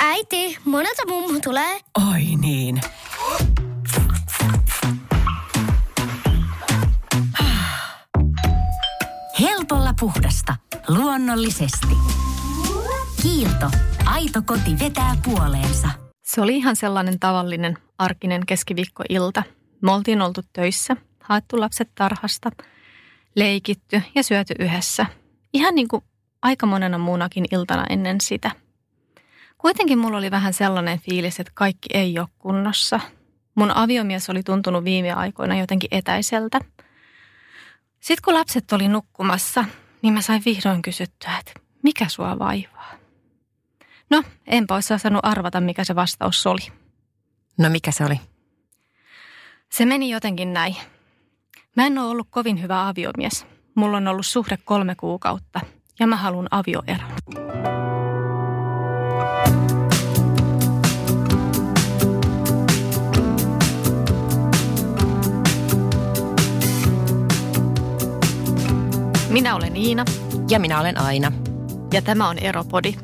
Äiti, monelta mummu tulee? Oi niin. Helpolla puhdasta. Luonnollisesti. Kiilto. Aito koti vetää puoleensa. Se oli ihan sellainen tavallinen arkinen keskiviikkoilta. Me oltiin oltu töissä, haettu lapset tarhasta, leikitty ja syöty yhdessä. Ihan niin kuin aika monena muunakin iltana ennen sitä. Kuitenkin mulla oli vähän sellainen fiilis, että kaikki ei ole kunnossa. Mun aviomies oli tuntunut viime aikoina jotenkin etäiseltä. Sitten kun lapset oli nukkumassa, niin mä sain vihdoin kysyttyä, että mikä sua vaivaa? No, enpä olisi saanut arvata, mikä se vastaus oli. No mikä se oli? Se meni jotenkin näin. Mä en ole ollut kovin hyvä aviomies. Mulla on ollut suhde kolme kuukautta ja mä haluan avioeron. Minä olen Iina Ja minä olen Aina. ja tämä on Eropodi.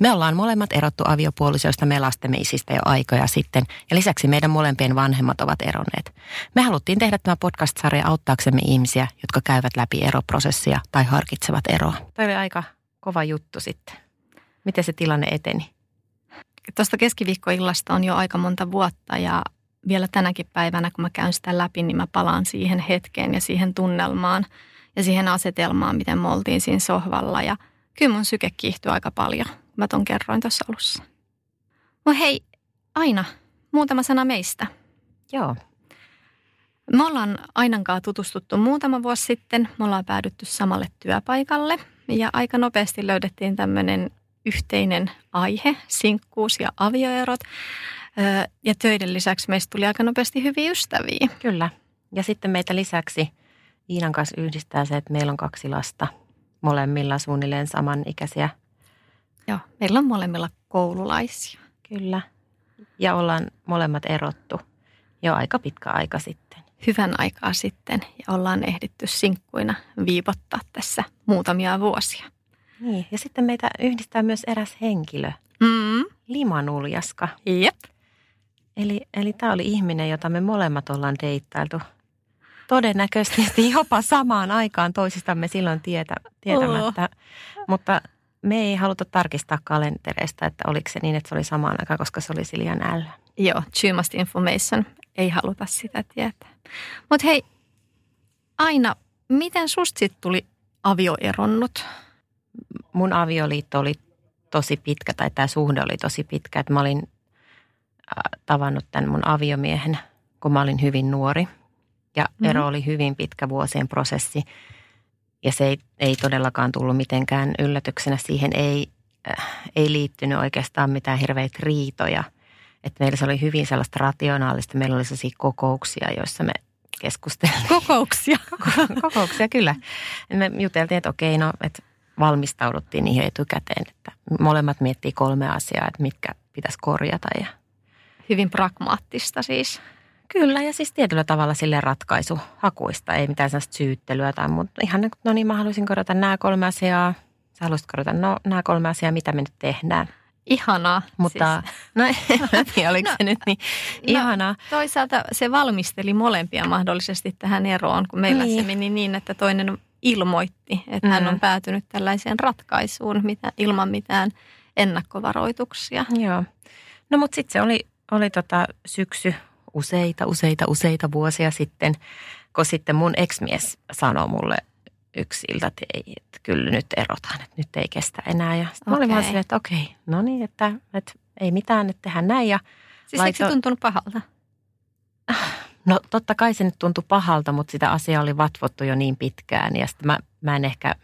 Me ollaan molemmat erottu aviopuolisoista me lastemme isistä jo aikoja sitten ja lisäksi meidän molempien vanhemmat ovat eronneet. Me haluttiin tehdä tämä podcast-sarja auttaaksemme ihmisiä, jotka käyvät läpi eroprosessia tai harkitsevat eroa. Tämä oli aika kova juttu sitten. Miten se tilanne eteni? Tuosta keskiviikkoillasta on jo aika monta vuotta ja vielä tänäkin päivänä, kun mä käyn sitä läpi, niin mä palaan siihen hetkeen ja siihen tunnelmaan ja siihen asetelmaan, miten me oltiin siinä sohvalla. Ja kyllä mun syke kiihtyi aika paljon, mä ton kerroin tuossa alussa. Mutta hei, aina muutama sana meistä. Joo. Me ollaan Ainankaan tutustuttu muutama vuosi sitten. Me ollaan päädytty samalle työpaikalle ja aika nopeasti löydettiin tämmöinen yhteinen aihe, sinkkuus ja avioerot. Ja töiden lisäksi meistä tuli aika nopeasti hyviä ystäviä. Kyllä. Ja sitten meitä lisäksi Iinan kanssa yhdistää se, että meillä on kaksi lasta. Molemmilla suunnilleen samanikäisiä. Joo, meillä on molemmilla koululaisia. Kyllä. Ja ollaan molemmat erottu jo aika pitkä aika sitten. Hyvän aikaa sitten ja ollaan ehditty sinkkuina viipottaa tässä muutamia vuosia. Niin. Ja sitten meitä yhdistää myös eräs henkilö, Mm. Limanuljaska. Jep. Eli, eli tämä oli ihminen, jota me molemmat ollaan deittailtu. Todennäköisesti jopa samaan aikaan toisistamme silloin tietä, tietämättä. Mutta me ei haluta tarkistaa kalentereista, että oliko se niin, että se oli samaan aikaan, koska se oli liian ällä. Joo, too much information. Ei haluta sitä tietää. Mutta hei, aina, miten susta sit tuli avioeronnut? Mun avioliitto oli tosi pitkä, tai tämä suhde oli tosi pitkä, että mä olin äh, tavannut tämän mun aviomiehen, kun mä olin hyvin nuori. Ja Mhm. ero oli hyvin pitkä vuosien prosessi. Ja se ei, ei todellakaan tullut mitenkään yllätyksenä. Siihen ei, äh, ei liittynyt oikeastaan mitään hirveitä riitoja. Että meillä se oli hyvin sellaista rationaalista. Meillä oli sellaisia kokouksia, joissa me keskustelimme. Kokouksia. kokouksia, kyllä. Me juteltiin, että okei, no, että valmistauduttiin niihin etukäteen. Että molemmat miettii kolme asiaa, että mitkä pitäisi korjata. Ja Hyvin pragmaattista siis. Kyllä, ja siis tietyllä tavalla sille ratkaisuhakuista. Ei mitään sellaista syyttelyä tai muuta. Ihan niin no niin, mä haluaisin korjata nämä kolme asiaa. Sä haluaisit korjata no, nämä kolme asiaa, mitä me nyt tehdään. Ihanaa. Mutta no en tiedä, oliko se nyt niin ihanaa. Siis, toisaalta se valmisteli molempia mahdollisesti tähän eroon, kun meillä Niin. se meni niin, että toinen ilmoitti, että hän Mm. on päätynyt tällaiseen ratkaisuun mitä, ilman mitään ennakkovaroituksia. Joo. No mutta sitten se oli, oli tota syksy useita, useita, useita vuosia sitten, kun sitten mun ex-mies sanoi mulle yksi ilta, että, ei, että kyllä nyt erotaan, että nyt ei kestä enää. Ja sitten mä olin vaan silleen, että okei, no niin, että, että ei mitään, että tehdään näin. Ja Siis eikö se Laito- tuntunut pahalta? no totta kai se nyt tuntui pahalta, mutta sitä asiaa oli vatvottu jo niin pitkään. Ja sitten mä, mä en ehkä,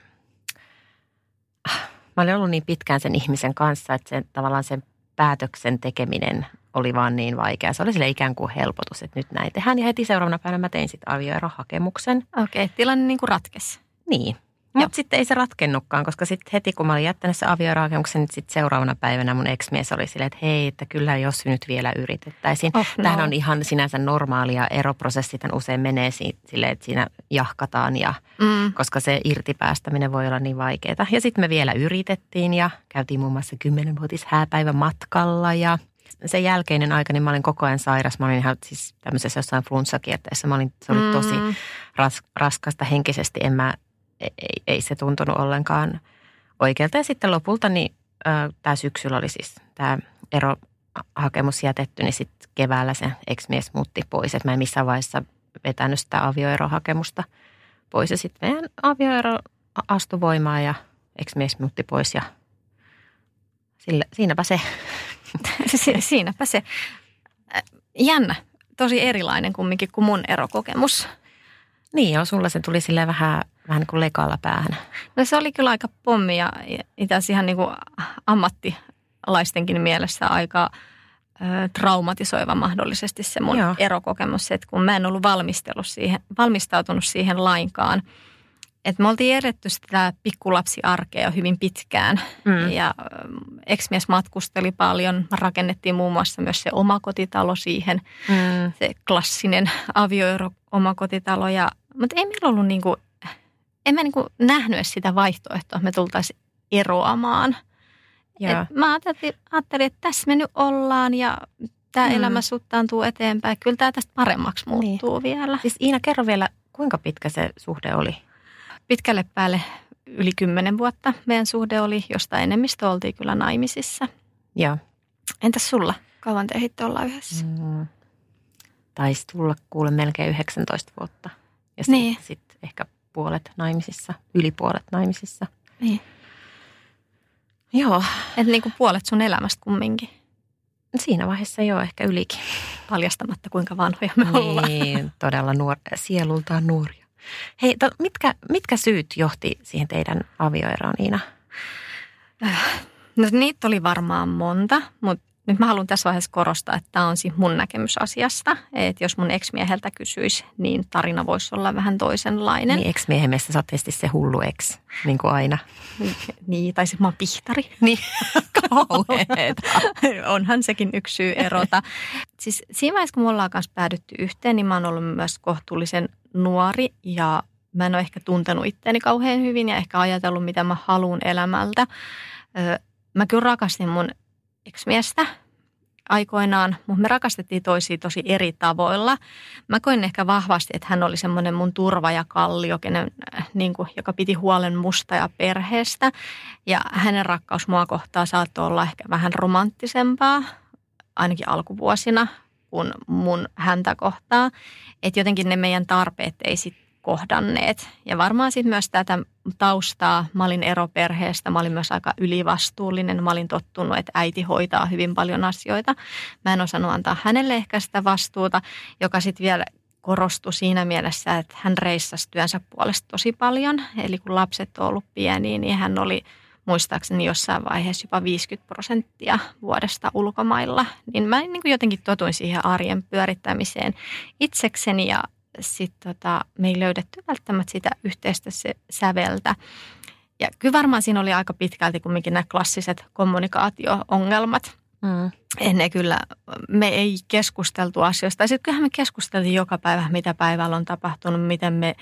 mä olin ollut niin pitkään sen ihmisen kanssa, että sen, tavallaan sen päätöksen tekeminen oli vaan niin vaikea. Se oli sille ikään kuin helpotus, että nyt näin tehdään. Ja heti seuraavana päivänä mä tein sitten avioerohakemuksen. Okei, okay, tilanne niin kuin ratkesi. Niin. Mutta sitten ei se ratkennutkaan, koska sitten heti kun mä olin jättänyt se avioerohakemuksen, niin sitten seuraavana päivänä mun ex-mies oli silleen, että hei, että kyllä jos nyt vielä yritettäisiin. Oh, no. Tämähän on ihan sinänsä normaalia, eroprosessit usein menee si- silleen, että siinä jahkataan, ja, Mm. koska se irtipäästäminen voi olla niin vaikeaa. Ja sitten me vielä yritettiin ja käytiin muun muassa kymmenenvuotis hääpäivä matkalla ja sen jälkeinen aika, niin mä olin koko ajan sairas. Mä olin ihan siis tämmöisessä jossain flunssakierteessä. Mä olin, se oli tosi Mm. ras, raskasta henkisesti. En mä, ei, ei- ei se tuntunut ollenkaan oikealta. Ja sitten lopulta niin tämä syksyllä oli siis tämä erohakemus jätetty, niin sitten keväällä se ex-mies muutti pois. Että mä en missään vaiheessa vetänyt sitä avioerohakemusta pois. Ja sitten meidän avioero astui voimaan ja ex-mies muutti pois ja sillä, siinäpä se. Si- Siinäpä se. Äh, Jännä. Tosi erilainen kumminkin kuin mun erokokemus. Niin joo, sulla se tuli sille vähän, vähän niin kuin lekalla päähän. No se oli kyllä aika pommi ja itse asiassa ihan niin kuin ammattilaistenkin mielessä aika ö, traumatisoiva mahdollisesti se mun Joo. Erokokemus, että kun mä en ollut valmistellut siihen, valmistautunut siihen lainkaan. Että me oltiin eretty sitä pikkulapsiarkea hyvin pitkään Mm. ja ex-mies matkusteli paljon. Rakennettiin muun muassa myös se omakotitalo siihen, Mm. se klassinen avioero omakotitalo. Ja, mutta ei meillä ollut niinku, en mä niinku nähnyt edes sitä vaihtoehtoa, että me tultaisiin eroamaan. Joo. Et mä ajattelin, ajattelin, että tässä me nyt ollaan ja tämä Mm. mm. elämä suttaantuu eteenpäin. Kyllä tämä tästä paremmaksi muuttuu niin. vielä. Siis Iina, kerro vielä, kuinka pitkä se suhde oli? Pitkälle päälle yli kymmenen vuotta meidän suhde oli, josta enemmistö oltiin kyllä naimisissa. Joo. Entäs sulla? Kauan te ehditte olla yhdessä? Mm. Taisi tulla kuule melkein 19 vuotta. Ja sitten Niin. sit ehkä puolet naimisissa, yli puolet naimisissa. Niin. Joo, Että niin kuin puolet sun elämästä kumminkin. siinä vaiheessa joo, ehkä ylikin. Paljastamatta kuinka vanhoja me ollaan. Niin, todella nuor, sielultaan nuoria. Hei, to, mitkä, mitkä syyt johti siihen teidän avioeroon, Iina? No niitä oli varmaan monta, mutta nyt mä haluan tässä vaiheessa korostaa, että tämä on siis mun näkemys asiasta. Että jos mun ex-mieheltä kysyisi, niin tarina voisi olla vähän toisenlainen. Niin ex-miehen mielestä sä oot tietysti se hullu ex, niin kuin aina. Niin, tai sitten mä oon pihtari. Niin, kauheeta. Onhan sekin yksi syy erota. Siis siinä vaiheessa, kun me ollaan kanssa päädytty yhteen, niin mä oon ollut myös kohtuullisen nuori ja mä en ole ehkä tuntenut itteeni kauhean hyvin ja ehkä ajatellut, mitä mä haluan elämältä. Mä kyllä rakastin mun ex-miestä aikoinaan, mutta me rakastettiin toisia tosi eri tavoilla. Mä koin ehkä vahvasti, että hän oli semmoinen mun turva ja kallio, kenen, äh, niin kuin, joka piti huolen musta ja perheestä. Ja hänen rakkaus mua kohtaan saattoi olla ehkä vähän romanttisempaa, ainakin alkuvuosina, kuin mun häntä kohtaa. Että jotenkin ne meidän tarpeet ei sitten kohdanneet. Ja varmaan sitten myös tätä taustaa. Mä olin eroperheestä, mä olin myös aika ylivastuullinen. Mä olin tottunut, että äiti hoitaa hyvin paljon asioita. Mä en osannut antaa hänelle ehkä sitä vastuuta, joka sitten vielä korostui siinä mielessä, että hän reissasi työnsä puolesta tosi paljon. Eli kun lapset on ollut pieniä, niin hän oli muistaakseni jossain vaiheessa jopa 50 prosenttia vuodesta ulkomailla. Niin mä niin kuin jotenkin totuin siihen arjen pyörittämiseen itsekseni ja sitten tota, me ei löydetty välttämättä sitä yhteistä se, säveltä. Ja kyllä varmaan siinä oli aika pitkälti kumminkin nämä klassiset kommunikaatio-ongelmat. Mm. Ennen kyllä me ei keskusteltu asioista. Sitten kyllähän me keskusteltiin joka päivä, mitä päivällä on tapahtunut, miten me,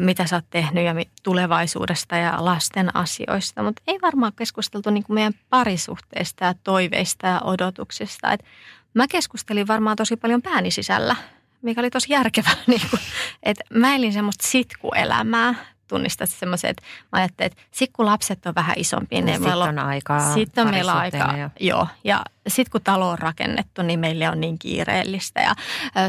mitä sä oot tehnyt ja tulevaisuudesta ja lasten asioista. Mutta ei varmaan keskusteltu niin kuin meidän parisuhteista ja toiveista ja odotuksista. Et mä keskustelin varmaan tosi paljon pääni sisällä, mikä oli tosi järkevää. Niin kuin, että mä elin semmoista sitkuelämää. Tunnistat semmoisen, että mä ajattelin, että sit kun lapset on vähän isompia, niin Sitten meillä on aikaa sitten on meillä parisuhteelle aika, ja- joo. Ja sitten kun talo on rakennettu, niin meille on niin kiireellistä. Ja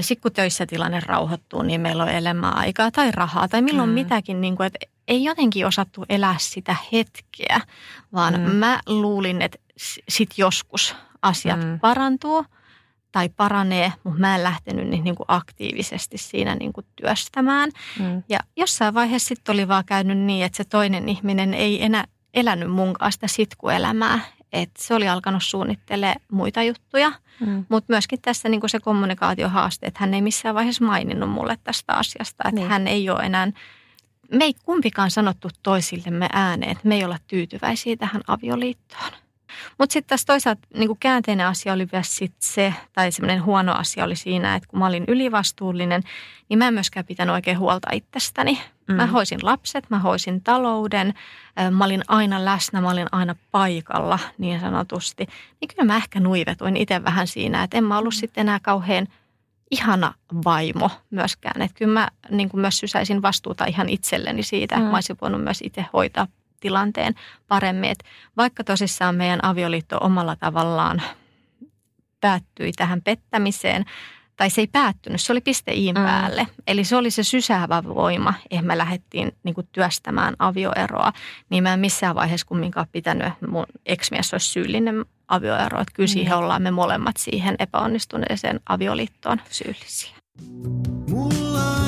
sitten kun töissä tilanne rauhoittuu, niin meillä on elämää aikaa tai rahaa tai milloin Mm. mitäkin. Niin kuin, että ei jotenkin osattu elää sitä hetkeä, vaan Mm. mä luulin, että sitten joskus asiat mm. parantuu tai paranee, mutta mä en lähtenyt niin, niin kuin aktiivisesti siinä niin kuin työstämään. Mm. Ja jossain vaiheessa sitten oli vaan käynyt niin, että se toinen ihminen ei enää elänyt mun kanssa sitä sitkuelämää. Että se oli alkanut suunnittelemaan muita juttuja, Mm. mutta myöskin tässä niin se kommunikaatiohaaste, että hän ei missään vaiheessa maininnut mulle tästä asiasta. Että niin. hän ei ole enää me ei kumpikaan sanottu toisillemme ääneen, että me ei olla tyytyväisiä tähän avioliittoon. Mutta sitten tässä toisaalta niin kuin käänteinen asia oli myös sit se, tai semmoinen huono asia oli siinä, että kun mä olin ylivastuullinen, niin mä en myöskään pitänyt oikein huolta itsestäni. Mm. Mä hoisin lapset, mä hoisin talouden, mä olin aina läsnä, mä olin aina paikalla niin sanotusti. Niin kyllä mä ehkä nuivetuin itse vähän siinä, että en mä ollut mm. sitten enää kauhean ihana vaimo myöskään. Että kyllä mä niin kuin myös sysäisin vastuuta ihan itselleni siitä. Mm. Mä olisin voinut myös itse hoitaa tilanteen paremmin. Et vaikka tosissaan meidän avioliitto omalla tavallaan päättyi tähän pettämiseen, tai se ei päättynyt, se oli piste iin mm. päälle. Eli se oli se sysäävä voima, että me lähdettiin niin kuin työstämään avioeroa. Niin mä en missään vaiheessa kumminkaan pitänyt, että mun ex-mies olisi syyllinen avioeroa. Että kyllä mm. siihen ollaan me molemmat siihen epäonnistuneeseen avioliittoon syyllisiä. Mulla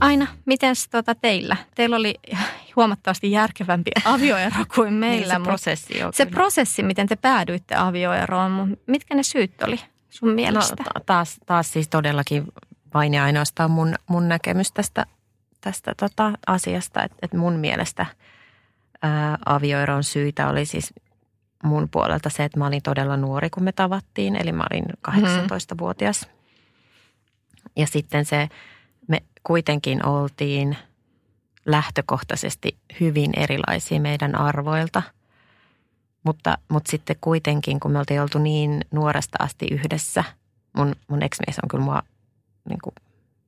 Aina, miten tota teillä? Teillä oli huomattavasti järkevämpi avioero kuin meillä. niin se prosessi on Se kyllä. prosessi, miten te päädyitte avioeroon, mitkä ne syyt oli sun mielestä? No, taas, taas siis todellakin vain ja ainoastaan mun, mun näkemys tästä, tästä tota asiasta, että et mun mielestä ää, avioeron syitä oli siis mun puolelta se, että mä olin todella nuori, kun me tavattiin, eli mä olin 18-vuotias. Mm-hmm. Ja sitten se me kuitenkin oltiin lähtökohtaisesti hyvin erilaisia meidän arvoilta. Mutta, mutta sitten kuitenkin, kun me oltiin oltu niin nuoresta asti yhdessä, mun, mun ex-mies on kyllä mua niin kuin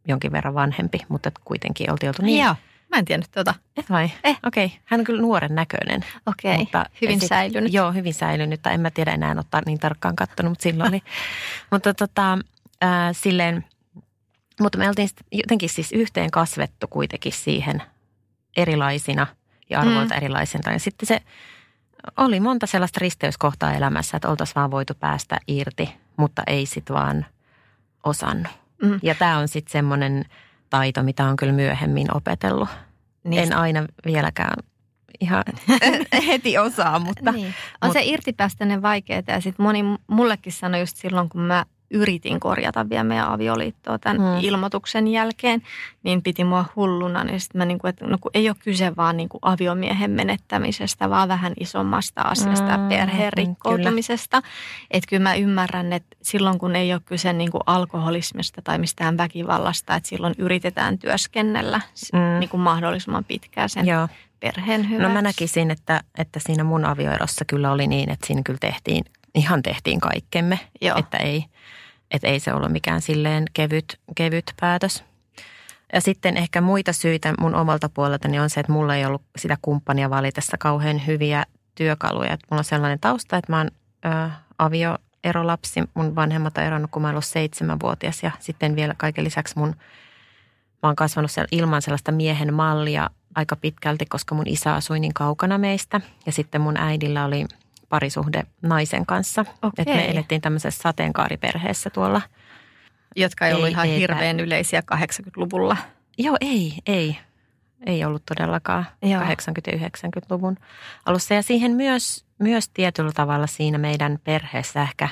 jonkin verran vanhempi, mutta kuitenkin oltiin oltu niin. Joo, mä en tiennyt tuota. Et vai? Eh. Okei, okay. hän on kyllä nuoren näköinen. Okei, okay. Mutta hyvin sit, säilynyt. Joo, hyvin säilynyt. Tai en mä tiedä enää ottaa niin tarkkaan kattonut, mutta silloin oli. mutta tota, äh, silleen – mutta me oltiin jotenkin siis yhteen kasvettu kuitenkin siihen erilaisina ja arvoilta mm. erilaisina. Ja sitten se oli monta sellaista risteyskohtaa elämässä, että oltaisiin vaan voitu päästä irti, mutta ei sitten vaan osannut. Mm. Ja tämä on sitten semmoinen taito, mitä on kyllä myöhemmin opetellut. Niistä. En aina vieläkään ihan heti osaa, mutta... Niin. On mutta, se irtipäästäinen vaikeaa ja sitten moni mullekin sanoi just silloin, kun mä yritin korjata vielä meidän avioliittoa tämän mm. ilmoituksen jälkeen, niin piti mua hulluna. Niin sitten mä niin kuin, että no kun ei ole kyse vaan niin kuin aviomiehen menettämisestä, vaan vähän isommasta asiasta, mm, perheen rikkoutumisesta. Että kyllä mä ymmärrän, että silloin kun ei ole kyse niin kuin alkoholismista tai mistään väkivallasta, että silloin yritetään työskennellä mm. niin kuin mahdollisimman pitkään sen Joo. perheen hyväksi. No mä näkisin, että, että siinä mun avioerossa kyllä oli niin, että siinä kyllä tehtiin ihan tehtiin kaikkemme, Joo. että ei, että ei se ollut mikään silleen kevyt, kevyt päätös. Ja sitten ehkä muita syitä mun omalta puoleltani on se, että mulla ei ollut sitä kumppania valitessa kauhean hyviä työkaluja. Että mulla on sellainen tausta, että mä oon ö, avioerolapsi. Mun vanhemmat on eronnut, kun mä ollut seitsemänvuotias ja sitten vielä kaiken lisäksi mun, mä oon kasvanut siellä ilman sellaista miehen mallia aika pitkälti, koska mun isä asui niin kaukana meistä. Ja sitten mun äidillä oli parisuhde naisen kanssa. Okay. Että me elettiin tämmöisessä sateenkaariperheessä tuolla. Jotka ei, ei ollut ihan ei, hirveän yleisiä 80-luvulla. Joo, ei, ei. Ei ollut todellakaan Joo. 80- ja 90-luvun alussa. Ja siihen myös, myös tietyllä tavalla siinä meidän perheessä ehkä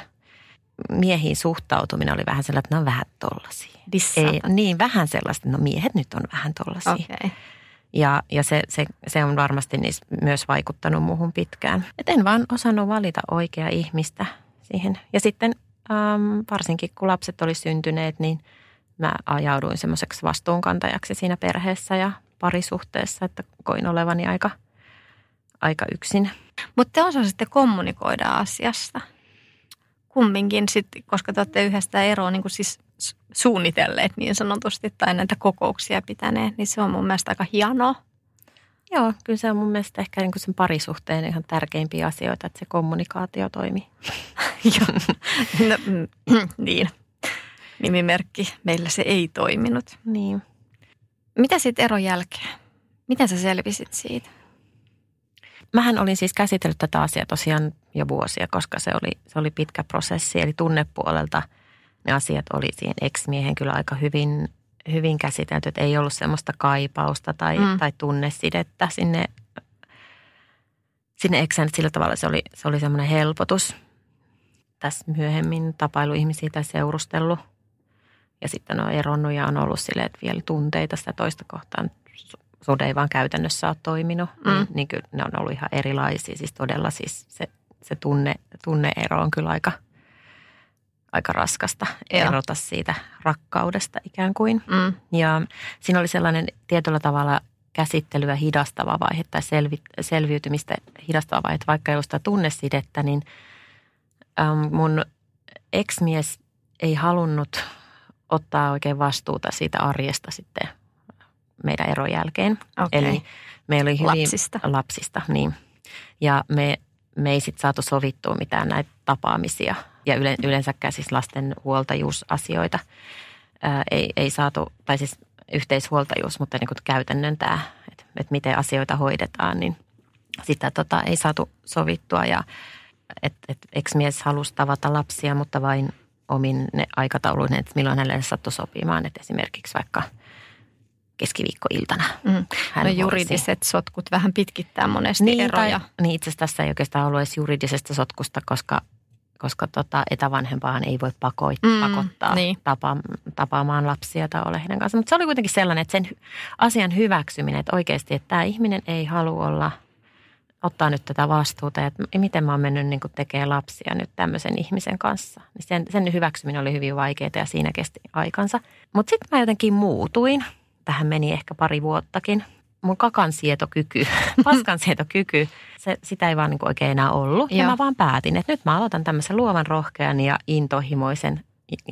miehiin suhtautuminen oli vähän sellainen, että ne on vähän tollasia. Ei, niin, vähän sellaista, no miehet nyt on vähän tollasia. Okay. Ja, ja se, se, se on varmasti myös vaikuttanut muuhun pitkään. Et en vaan osannut valita oikea ihmistä siihen. Ja sitten äm, varsinkin kun lapset oli syntyneet, niin mä ajauduin semmoiseksi vastuunkantajaksi siinä perheessä ja parisuhteessa, että koin olevani aika, aika yksin. Mutta te osasitte kommunikoida asiasta kumminkin, sit, koska te olette yhdestä eroa niin siis suunnitelleet niin sanotusti tai näitä kokouksia pitäneet, niin se on mun mielestä aika hienoa. Joo, kyllä se on mun mielestä ehkä niin kuin sen parisuhteen ihan tärkeimpiä asioita, että se kommunikaatio toimii. no, mm, niin, nimimerkki. Meillä se ei toiminut. Niin. Mitä sitten eron jälkeen? Miten sä selvisit siitä? Mähän olin siis käsitellyt tätä asiaa tosiaan jo vuosia, koska se oli, se oli pitkä prosessi. Eli tunnepuolelta ne asiat oli siihen ex-miehen kyllä aika hyvin, hyvin käsitelty, että ei ollut semmoista kaipausta tai, mm. tai tunnesidettä sinne, sinne eksään. Sillä tavalla se oli, se oli semmoinen helpotus. Tässä myöhemmin tapailu ihmisiä tai seurustellut – ja sitten on eronnut ja on ollut silleen, että vielä tunteita sitä toista kohtaan. Suhde ei vaan käytännössä ole toiminut, mm. niin, niin kyllä ne on ollut ihan erilaisia. Siis todella siis se, se tunne, tunneero on kyllä aika, aika raskasta Joo. erota siitä rakkaudesta ikään kuin. Mm. Ja siinä oli sellainen tietyllä tavalla käsittelyä hidastava vaihe tai selvi, selviytymistä hidastava vaihe, että vaikka ei ollut sitä tunnesidettä, niin ähm, mun ex-mies ei halunnut ottaa oikein vastuuta siitä arjesta sitten meidän eron jälkeen. Okay. Eli meillä oli hyvin, lapsista. Lapsista, niin. Ja me, me ei sitten saatu sovittua mitään näitä tapaamisia ja yle, yleensäkään siis lasten huoltajuusasioita. Ää, ei, ei saatu, tai siis yhteishuoltajuus, mutta niin kuin käytännön tämä, että, että miten asioita hoidetaan, niin sitä tota, ei saatu sovittua. Ja että et, ex-mies halusi tavata lapsia, mutta vain omin ne aikatauluin, että milloin hänelle sattui sopimaan. Että esimerkiksi vaikka keskiviikkoiltana. Mm. Hän no juridiset voisi... sotkut vähän pitkittää monesti niin, eroja. Tai, niin itse asiassa tässä ei oikeastaan ollut edes juridisesta sotkusta, koska, koska tota, etävanhempaan ei voi pakoit, mm, pakottaa niin. tapa, tapaamaan lapsia tai olla heidän kanssa. Mutta se oli kuitenkin sellainen, että sen asian hyväksyminen, että oikeasti, että tämä ihminen ei halua olla – ottaa nyt tätä vastuuta ja miten mä oon mennyt niin tekemään lapsia nyt tämmöisen ihmisen kanssa. Niin sen, sen hyväksyminen oli hyvin vaikeaa ja siinä kesti aikansa. Mutta sitten mä jotenkin muutuin. Tähän meni ehkä pari vuottakin. Mun kakansietokyky, paskansietokyky, se, sitä ei vaan niin oikein enää ollut. Joo. Ja mä vaan päätin, että nyt mä aloitan tämmöisen luovan rohkean ja intohimoisen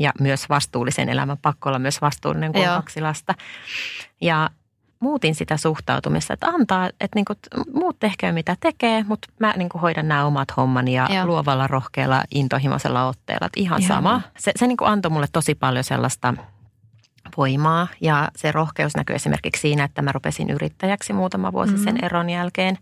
ja myös vastuullisen elämän. Pakko olla myös vastuullinen, kuin kaksi lasta. Ja muutin sitä suhtautumista, että antaa, että niin kuin, muut tehkää mitä tekee, mutta mä niin kuin hoidan nämä omat hommani ja Joo. luovalla, rohkealla, intohimoisella otteella. Että ihan Ihan. sama. Se, se niin kuin antoi mulle tosi paljon sellaista voimaa ja se rohkeus näkyy esimerkiksi siinä, että mä rupesin yrittäjäksi muutama vuosi mm-hmm. sen eron jälkeen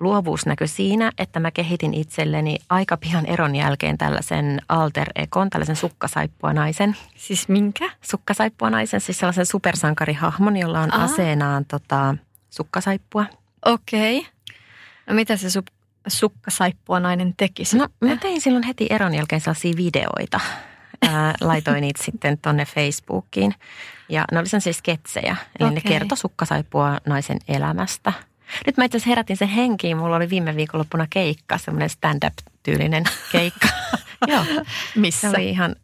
luovuus näkyi siinä, että mä kehitin itselleni aika pian eron jälkeen tällaisen alter ekon, tällaisen sukkasaippua naisen. Siis minkä? Sukkasaippua naisen, siis sellaisen supersankarihahmon, jolla on Aa. aseenaan tota, sukkasaippua. Okei. Okay. No mitä se su- sukkasaippua nainen teki No mä tein silloin heti eron jälkeen sellaisia videoita. Ää, laitoin niitä sitten tonne Facebookiin. Ja ne oli siis sketsejä. Eli okay. ne kertoi sukkasaippua naisen elämästä – nyt mä itse asiassa herätin sen henkiin. Mulla oli viime viikonloppuna keikka, semmoinen stand-up-tyylinen keikka. Joo. Missä? Se oli ihan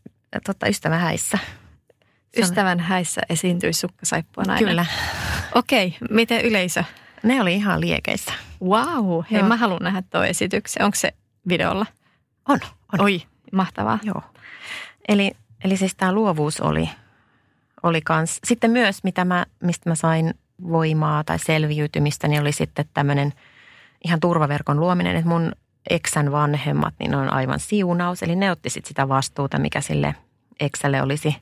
totta, ystävän häissä. Ystävän häissä esiintyi sukkasaippua nainen. Kyllä. Okei, okay. miten yleisö? Ne oli ihan liekeissä. Wow, hei Joo. mä haluan nähdä tuo esityksen. Onko se videolla? On, on. Oi, mahtavaa. Joo. Eli, eli siis tämä luovuus oli, oli kans. Sitten myös, mitä mä, mistä mä sain voimaa tai selviytymistä, niin oli sitten tämmöinen ihan turvaverkon luominen, että mun eksän vanhemmat, niin on aivan siunaus. Eli ne otti sitten sitä vastuuta, mikä sille eksälle olisi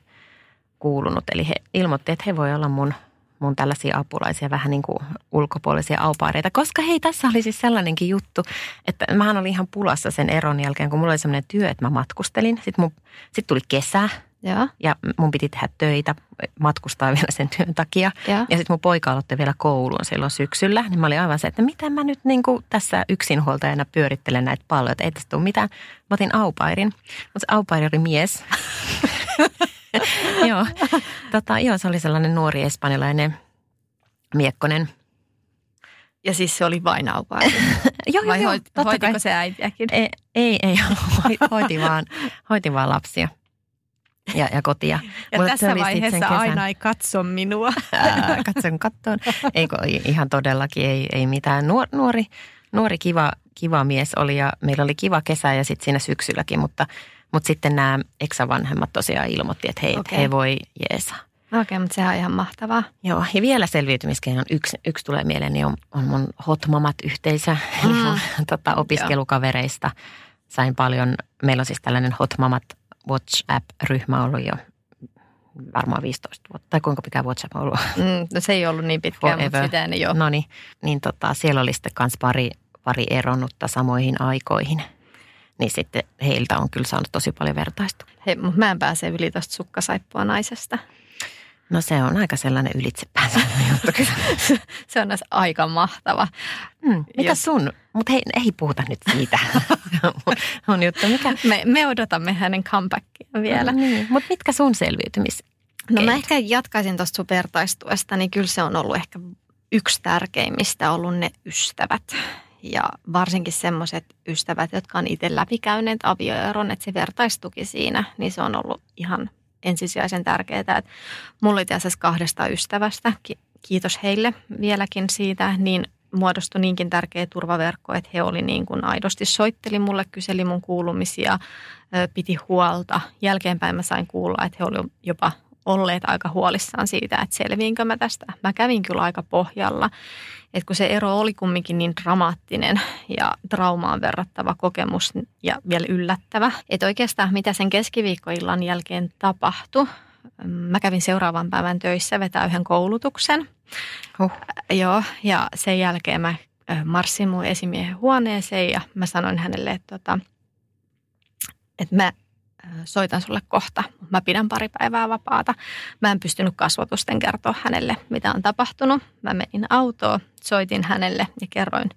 kuulunut. Eli he ilmoitti, että he voi olla mun, mun tällaisia apulaisia, vähän niin kuin ulkopuolisia aupaareita. Koska hei, tässä oli siis sellainenkin juttu, että mähän olin ihan pulassa sen eron jälkeen, kun mulla oli sellainen työ, että mä matkustelin. Sitten, mun, sitten tuli kesä, ja. ja mun piti tehdä töitä, matkustaa vielä sen työn takia. Ja, ja sitten mun poika aloitti vielä kouluun silloin syksyllä. Niin mä olin aivan se, että mitä mä nyt niin kuin tässä yksinhuoltajana pyörittelen näitä palloja, että ei tästä tule mitään. Mä otin aupairin, mutta se aupairi oli mies. joo. Tota, joo, se oli sellainen nuori espanjalainen miekkonen. Ja siis se oli vain aupairi? joo, Vai joo, hoit, hoitiko kai. se äitiäkin? Ei, ei, ei hoiti, vaan, hoiti vaan lapsia ja, ja kotia. Ja Mulle tässä vaiheessa aina ei katso minua. Ää, katson kattoon. Eikö, ihan todellakin ei, ei mitään. Nuor, nuori, nuori kiva, kiva mies oli ja meillä oli kiva kesä ja sitten siinä syksylläkin, mutta, mutta sitten nämä eksavanhemmat tosiaan ilmoitti, että hei, okay. he voi jeesa. Okei, okay, mutta sehän on ihan mahtavaa. Joo, ja vielä selviytymiskeinon yksi, yksi tulee mieleen, niin on, on mun Hotmamat-yhteisö, mm. eli mun tota, opiskelukavereista. Sain paljon, meillä on siis tällainen Hotmamat WhatsApp-ryhmä ollut jo varmaan 15 vuotta. Tai kuinka pitkä WhatsApp on ollut? Mm, no se ei ollut niin pitkään, mutta sitä ei jo. No niin, niin tota, siellä oli sitten kans pari, pari eronnutta samoihin aikoihin. Niin sitten heiltä on kyllä saanut tosi paljon vertaista. Hei, mutta mä en pääse yli tuosta sukkasaippua naisesta. No se on aika sellainen ylitsepäänsä juttu se on aika mahtava. Mm, mitä Jos... sun? Mutta hei, ei puhuta nyt siitä. on juttu. Mikä? Me, me odotamme hänen comebackia vielä. No, niin. Mutta mitkä sun selviytymis? No mä ehkä jatkaisin tuosta sun vertaistuesta, niin kyllä se on ollut ehkä yksi tärkeimmistä ollut ne ystävät. Ja varsinkin semmoiset ystävät, jotka on itse läpikäyneet avioeron, että se vertaistuki siinä, niin se on ollut ihan ensisijaisen tärkeää. Että mulla oli tässä kahdesta ystävästä, kiitos heille vieläkin siitä, niin muodostui niinkin tärkeä turvaverkko, että he oli niin kuin aidosti soitteli mulle, kyseli mun kuulumisia, piti huolta. Jälkeenpäin mä sain kuulla, että he olivat jopa olleet aika huolissaan siitä, että selviinkö mä tästä. Mä kävin kyllä aika pohjalla, että kun se ero oli kumminkin niin dramaattinen ja traumaan verrattava kokemus ja vielä yllättävä, että oikeastaan mitä sen keskiviikkoillan jälkeen tapahtui, mä kävin seuraavan päivän töissä vetää yhden koulutuksen. Huh. Joo, ja sen jälkeen mä marssin mun esimiehen huoneeseen ja mä sanoin hänelle, että, tota, että mä soitan sulle kohta. Mä pidän pari päivää vapaata. Mä en pystynyt kasvotusten kertoa hänelle, mitä on tapahtunut. Mä menin autoon, soitin hänelle ja kerroin,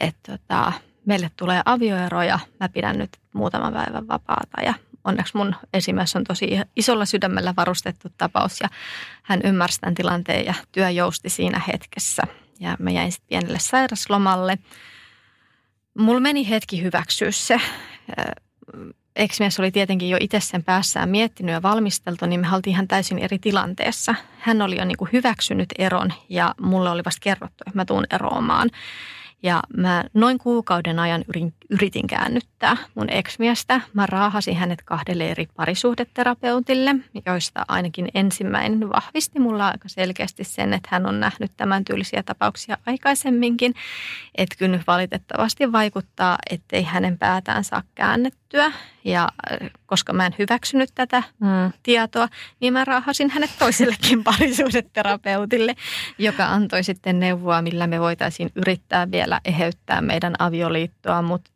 että tota, meille tulee avioero ja mä pidän nyt muutaman päivän vapaata. Ja onneksi mun esimies on tosi isolla sydämellä varustettu tapaus ja hän ymmärsi tämän tilanteen ja työ jousti siinä hetkessä. Ja mä jäin sitten pienelle sairaslomalle. Mulla meni hetki hyväksyä se ex-mies oli tietenkin jo itse sen päässään miettinyt ja valmisteltu, niin me oltiin ihan täysin eri tilanteessa. Hän oli jo niin kuin hyväksynyt eron ja mulle oli vasta kerrottu, että mä tuun eroamaan. Ja mä noin kuukauden ajan yritin käännyttää mun ex-miestä. Mä raahasin hänet kahdelle eri parisuhdeterapeutille, joista ainakin ensimmäinen vahvisti mulla aika selkeästi sen, että hän on nähnyt tämän tyylisiä tapauksia aikaisemminkin. Että kyllä valitettavasti vaikuttaa, ettei hänen päätään saa käännettyä. Ja äh, koska mä en hyväksynyt tätä mm. tietoa, niin mä raahasin hänet toisellekin parisuhdeterapeutille, joka antoi sitten neuvoa, millä me voitaisiin yrittää vielä eheyttää meidän avioliittoa, mutta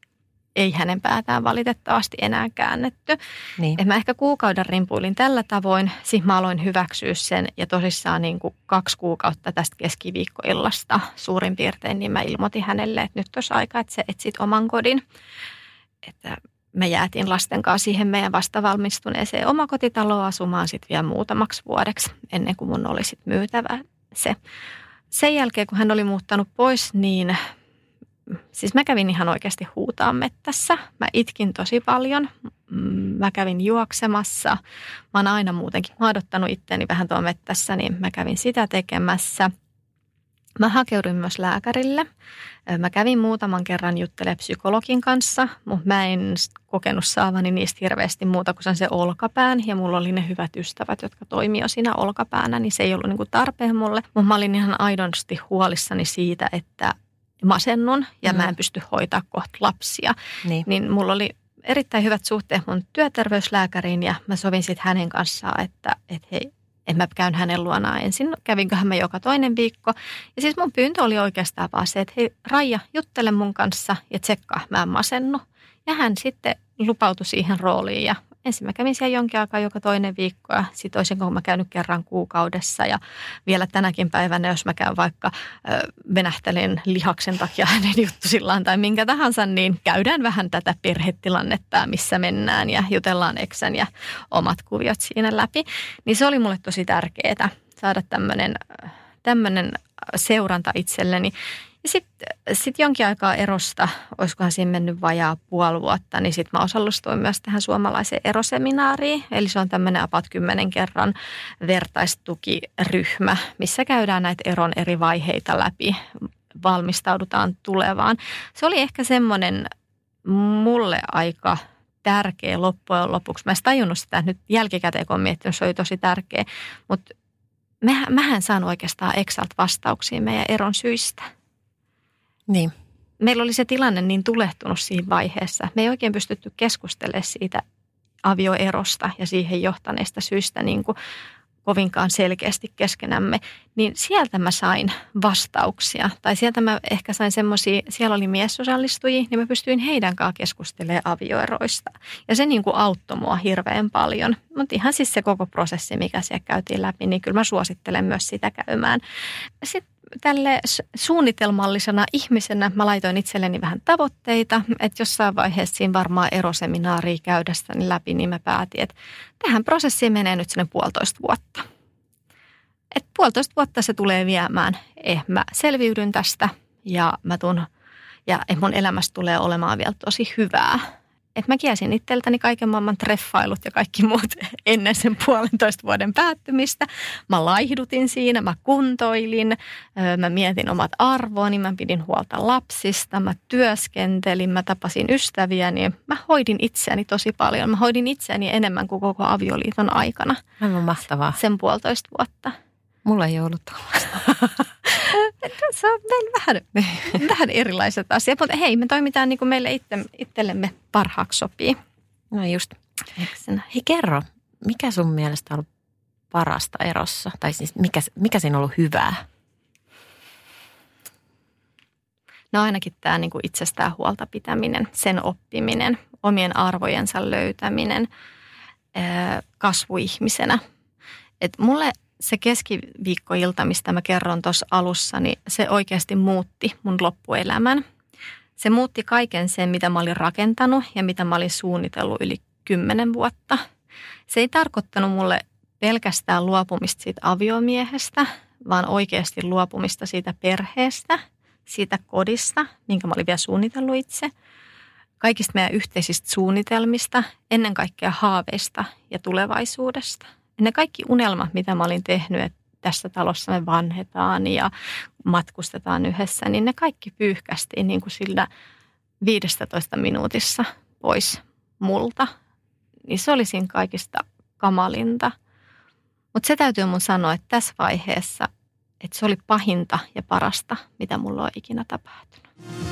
ei hänen päätään valitettavasti enää käännetty. Niin. Et mä ehkä kuukauden rimpuilin tällä tavoin, sitten mä aloin hyväksyä sen ja tosissaan niin kuin kaksi kuukautta tästä keskiviikkoillasta suurin piirtein, niin mä ilmoitin hänelle, että nyt olisi aika, että sä etsit oman kodin. Että me jäätiin lasten kanssa siihen meidän vastavalmistuneeseen omakotitaloon asumaan sitten vielä muutamaksi vuodeksi ennen kuin mun oli sitten myytävä se. Sen jälkeen, kun hän oli muuttanut pois, niin siis mä kävin ihan oikeasti huutaa mettässä. Mä itkin tosi paljon. Mä kävin juoksemassa. Mä oon aina muutenkin maadottanut itteeni vähän tuo mettässä, niin mä kävin sitä tekemässä – Mä hakeuduin myös lääkärille. Mä kävin muutaman kerran juttelemaan psykologin kanssa, mutta mä en kokenut saavani niistä hirveästi muuta kuin se olkapään. Ja mulla oli ne hyvät ystävät, jotka toimivat siinä olkapäänä, niin se ei ollut niinku tarpeen mulle. Mutta mä olin ihan aidosti huolissani siitä, että masennun ja mm. mä en pysty hoitaa kohta lapsia. Niin. niin mulla oli erittäin hyvät suhteet mun työterveyslääkäriin ja mä sovin sitten hänen kanssaan, että, että hei, että mä käyn hänen luonaan ensin. Kävinköhän mä joka toinen viikko. Ja siis mun pyyntö oli oikeastaan vaan se, että hei Raija, juttele mun kanssa ja tsekkaa, mä en masennu. Ja hän sitten lupautui siihen rooliin ja ensin mä kävin siellä jonkin aikaa joka toinen viikko ja sitten olisinko mä käynyt kerran kuukaudessa ja vielä tänäkin päivänä, jos mä käyn vaikka ö, venähtelen lihaksen takia hänen juttusillaan tai minkä tahansa, niin käydään vähän tätä perhetilannetta, missä mennään ja jutellaan eksän ja omat kuviot siinä läpi. Niin se oli mulle tosi tärkeää saada tämmöinen tämmöinen seuranta itselleni. Ja sitten sit jonkin aikaa erosta, olisikohan siinä mennyt vajaa puoli vuotta, niin sitten mä osallistuin myös tähän suomalaiseen eroseminaariin. Eli se on tämmöinen apat kymmenen kerran vertaistukiryhmä, missä käydään näitä eron eri vaiheita läpi, valmistaudutaan tulevaan. Se oli ehkä semmoinen mulle aika tärkeä loppujen lopuksi. Mä en tajunnut sitä nyt jälkikäteen, kun miettinyt, se oli tosi tärkeä. Mutta mähän saan oikeastaan Exalt vastauksia meidän eron syistä. Niin. Meillä oli se tilanne niin tulehtunut siinä vaiheessa. Me ei oikein pystytty keskustelemaan siitä avioerosta ja siihen johtaneista syistä niin kuin kovinkaan selkeästi keskenämme, niin sieltä mä sain vastauksia. Tai sieltä mä ehkä sain semmoisia, siellä oli miesosallistujia, niin mä pystyin heidän kanssa keskustelemaan avioeroista. Ja se niin kuin auttoi mua hirveän paljon. Mutta ihan siis se koko prosessi, mikä siellä käytiin läpi, niin kyllä mä suosittelen myös sitä käymään. Sitten tälle suunnitelmallisena ihmisenä mä laitoin itselleni vähän tavoitteita, että jossain vaiheessa siinä varmaan eroseminaaria käydessäni läpi, niin mä päätin, että tähän prosessiin menee nyt sinne puolitoista vuotta. Et puolitoista vuotta se tulee viemään. Eh, mä selviydyn tästä ja mä tun, ja mun elämästä tulee olemaan vielä tosi hyvää että mä kiesin itseltäni kaiken maailman treffailut ja kaikki muut ennen sen puolentoista vuoden päättymistä. Mä laihdutin siinä, mä kuntoilin, mä mietin omat arvoni, mä pidin huolta lapsista, mä työskentelin, mä tapasin ystäviäni. Niin mä hoidin itseäni tosi paljon. Mä hoidin itseäni enemmän kuin koko avioliiton aikana. Aivan mahtavaa. Sen puolitoista vuotta. Mulla ei ollut Se on meillä vähän, vähän erilaiset asiat, mutta hei, me toimitaan niin kuin meille itse, itsellemme parhaaksi sopii. No just. Hei kerro, mikä sun mielestä on ollut parasta erossa? Tai siis mikä, mikä siinä on ollut hyvää? No ainakin tämä niin kuin itsestään huolta pitäminen, sen oppiminen, omien arvojensa löytäminen, kasvuihmisenä. Et mulle se keskiviikkoilta, mistä mä kerron tuossa alussa, niin se oikeasti muutti mun loppuelämän. Se muutti kaiken sen, mitä mä olin rakentanut ja mitä mä olin suunnitellut yli kymmenen vuotta. Se ei tarkoittanut mulle pelkästään luopumista siitä aviomiehestä, vaan oikeasti luopumista siitä perheestä, siitä kodista, minkä mä olin vielä suunnitellut itse, kaikista meidän yhteisistä suunnitelmista, ennen kaikkea haaveista ja tulevaisuudesta – ne kaikki unelmat, mitä mä olin tehnyt, että tässä talossa me vanhetaan ja matkustetaan yhdessä, niin ne kaikki pyyhkästiin niin kuin sillä 15 minuutissa pois multa. Niin se oli siinä kaikista kamalinta. Mutta se täytyy mun sanoa, että tässä vaiheessa, että se oli pahinta ja parasta, mitä mulla on ikinä tapahtunut.